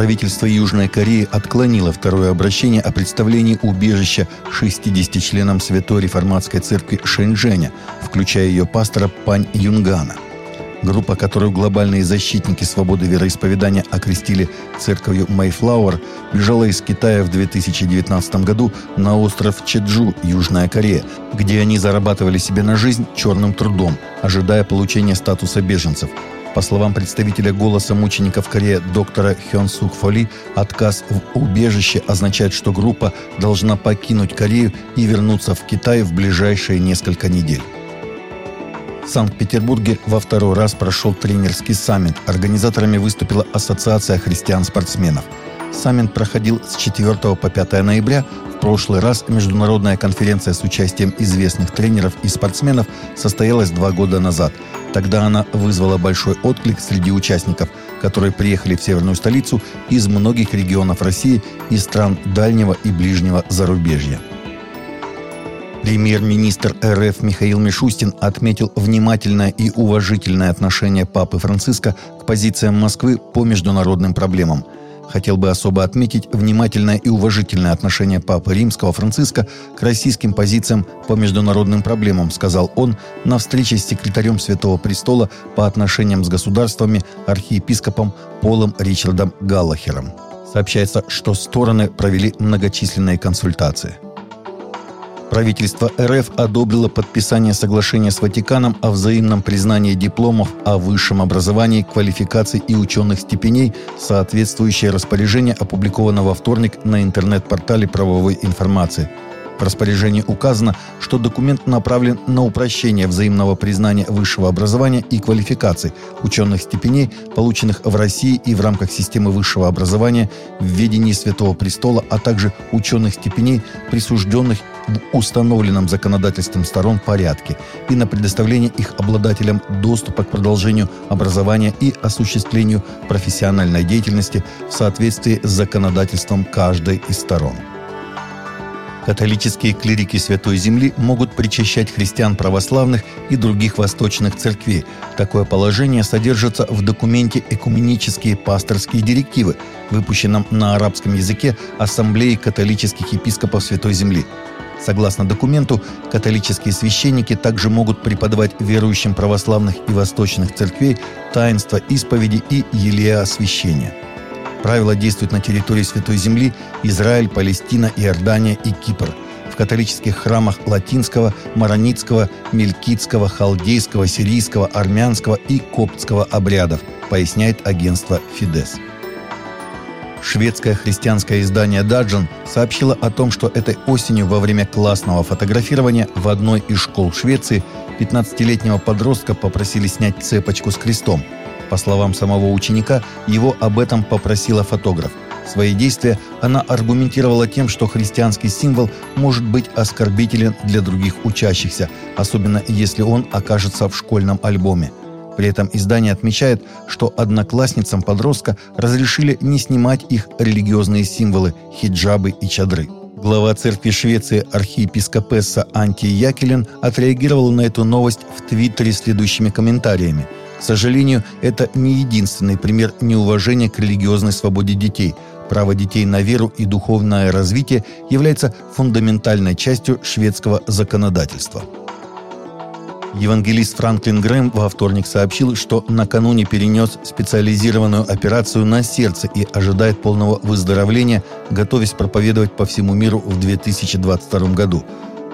Правительство Южной Кореи отклонило второе обращение о представлении убежища 60 членам Святой Реформатской Церкви Шэньчжэня, включая ее пастора Пань Юнгана. Группа, которую глобальные защитники свободы вероисповедания окрестили церковью Мэйфлауэр, бежала из Китая в 2019 году на остров Чеджу, Южная Корея, где они зарабатывали себе на жизнь черным трудом, ожидая получения статуса беженцев – по словам представителя «Голоса мучеников Кореи» доктора Хён Сук Фоли, отказ в убежище означает, что группа должна покинуть Корею и вернуться в Китай в ближайшие несколько недель. В Санкт-Петербурге во второй раз прошел тренерский саммит. Организаторами выступила Ассоциация христиан-спортсменов. Саммит проходил с 4 по 5 ноября. В прошлый раз международная конференция с участием известных тренеров и спортсменов состоялась два года назад – Тогда она вызвала большой отклик среди участников, которые приехали в северную столицу из многих регионов России и стран дальнего и ближнего зарубежья. Премьер-министр РФ Михаил Мишустин отметил внимательное и уважительное отношение Папы Франциска к позициям Москвы по международным проблемам – хотел бы особо отметить внимательное и уважительное отношение Папы Римского Франциска к российским позициям по международным проблемам, сказал он на встрече с секретарем Святого Престола по отношениям с государствами архиепископом Полом Ричардом Галлахером. Сообщается, что стороны провели многочисленные консультации – Правительство РФ одобрило подписание соглашения с Ватиканом о взаимном признании дипломов о высшем образовании, квалификации и ученых степеней, соответствующее распоряжение опубликовано во вторник на интернет-портале правовой информации – в распоряжении указано, что документ направлен на упрощение взаимного признания высшего образования и квалификаций ученых степеней, полученных в России и в рамках системы высшего образования в ведении Святого Престола, а также ученых степеней, присужденных в установленном законодательством сторон порядке и на предоставление их обладателям доступа к продолжению образования и осуществлению профессиональной деятельности в соответствии с законодательством каждой из сторон. Католические клирики Святой Земли могут причащать христиан православных и других восточных церквей. Такое положение содержится в документе «Экуменические пасторские директивы», выпущенном на арабском языке Ассамблеей католических епископов Святой Земли. Согласно документу, католические священники также могут преподавать верующим православных и восточных церквей таинство исповеди и елея освящения. Правила действуют на территории Святой Земли, Израиль, Палестина, Иордания и Кипр. В католических храмах латинского, маронитского, мелькитского, халдейского, сирийского, армянского и коптского обрядов, поясняет агентство «Фидес». Шведское христианское издание «Даджан» сообщило о том, что этой осенью во время классного фотографирования в одной из школ Швеции 15-летнего подростка попросили снять цепочку с крестом – по словам самого ученика, его об этом попросила фотограф. Свои действия она аргументировала тем, что христианский символ может быть оскорбителен для других учащихся, особенно если он окажется в школьном альбоме. При этом издание отмечает, что одноклассницам подростка разрешили не снимать их религиозные символы, хиджабы и чадры. Глава церкви Швеции архиепископесса Анти Якелен отреагировал на эту новость в Твиттере следующими комментариями – к сожалению, это не единственный пример неуважения к религиозной свободе детей. Право детей на веру и духовное развитие является фундаментальной частью шведского законодательства. Евангелист Франклин Грэм во вторник сообщил, что накануне перенес специализированную операцию на сердце и ожидает полного выздоровления, готовясь проповедовать по всему миру в 2022 году.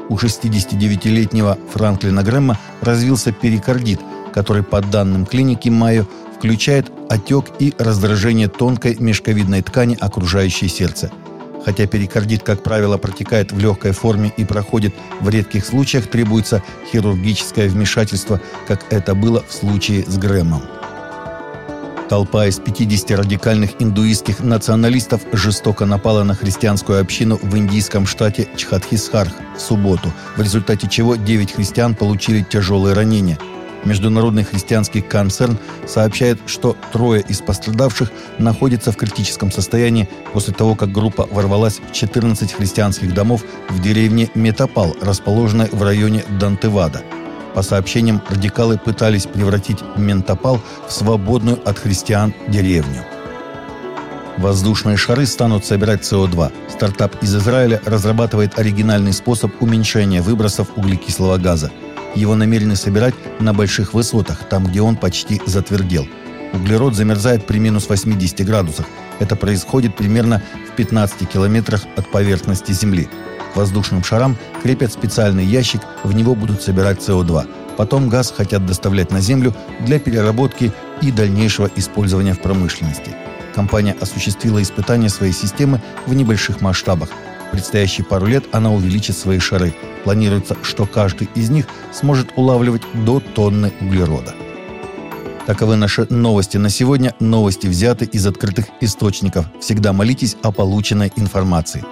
У 69-летнего Франклина Грэма развился перикардит – который, по данным клиники Майо, включает отек и раздражение тонкой мешковидной ткани, окружающей сердце. Хотя перикардит, как правило, протекает в легкой форме и проходит в редких случаях, требуется хирургическое вмешательство, как это было в случае с Грэмом. Толпа из 50 радикальных индуистских националистов жестоко напала на христианскую общину в индийском штате Чхатхисхарх в субботу, в результате чего 9 христиан получили тяжелые ранения – Международный христианский концерн сообщает, что трое из пострадавших находятся в критическом состоянии после того, как группа ворвалась в 14 христианских домов в деревне Метапал, расположенной в районе Дантевада. По сообщениям, радикалы пытались превратить Ментапал в свободную от христиан деревню. Воздушные шары станут собирать СО2. Стартап из Израиля разрабатывает оригинальный способ уменьшения выбросов углекислого газа. Его намерены собирать на больших высотах, там, где он почти затвердел. Углерод замерзает при минус 80 градусах. Это происходит примерно в 15 километрах от поверхности Земли. К воздушным шарам крепят специальный ящик, в него будут собирать СО2. Потом газ хотят доставлять на Землю для переработки и дальнейшего использования в промышленности компания осуществила испытания своей системы в небольших масштабах. В предстоящие пару лет она увеличит свои шары. Планируется, что каждый из них сможет улавливать до тонны углерода. Таковы наши новости на сегодня. Новости взяты из открытых источников. Всегда молитесь о полученной информации.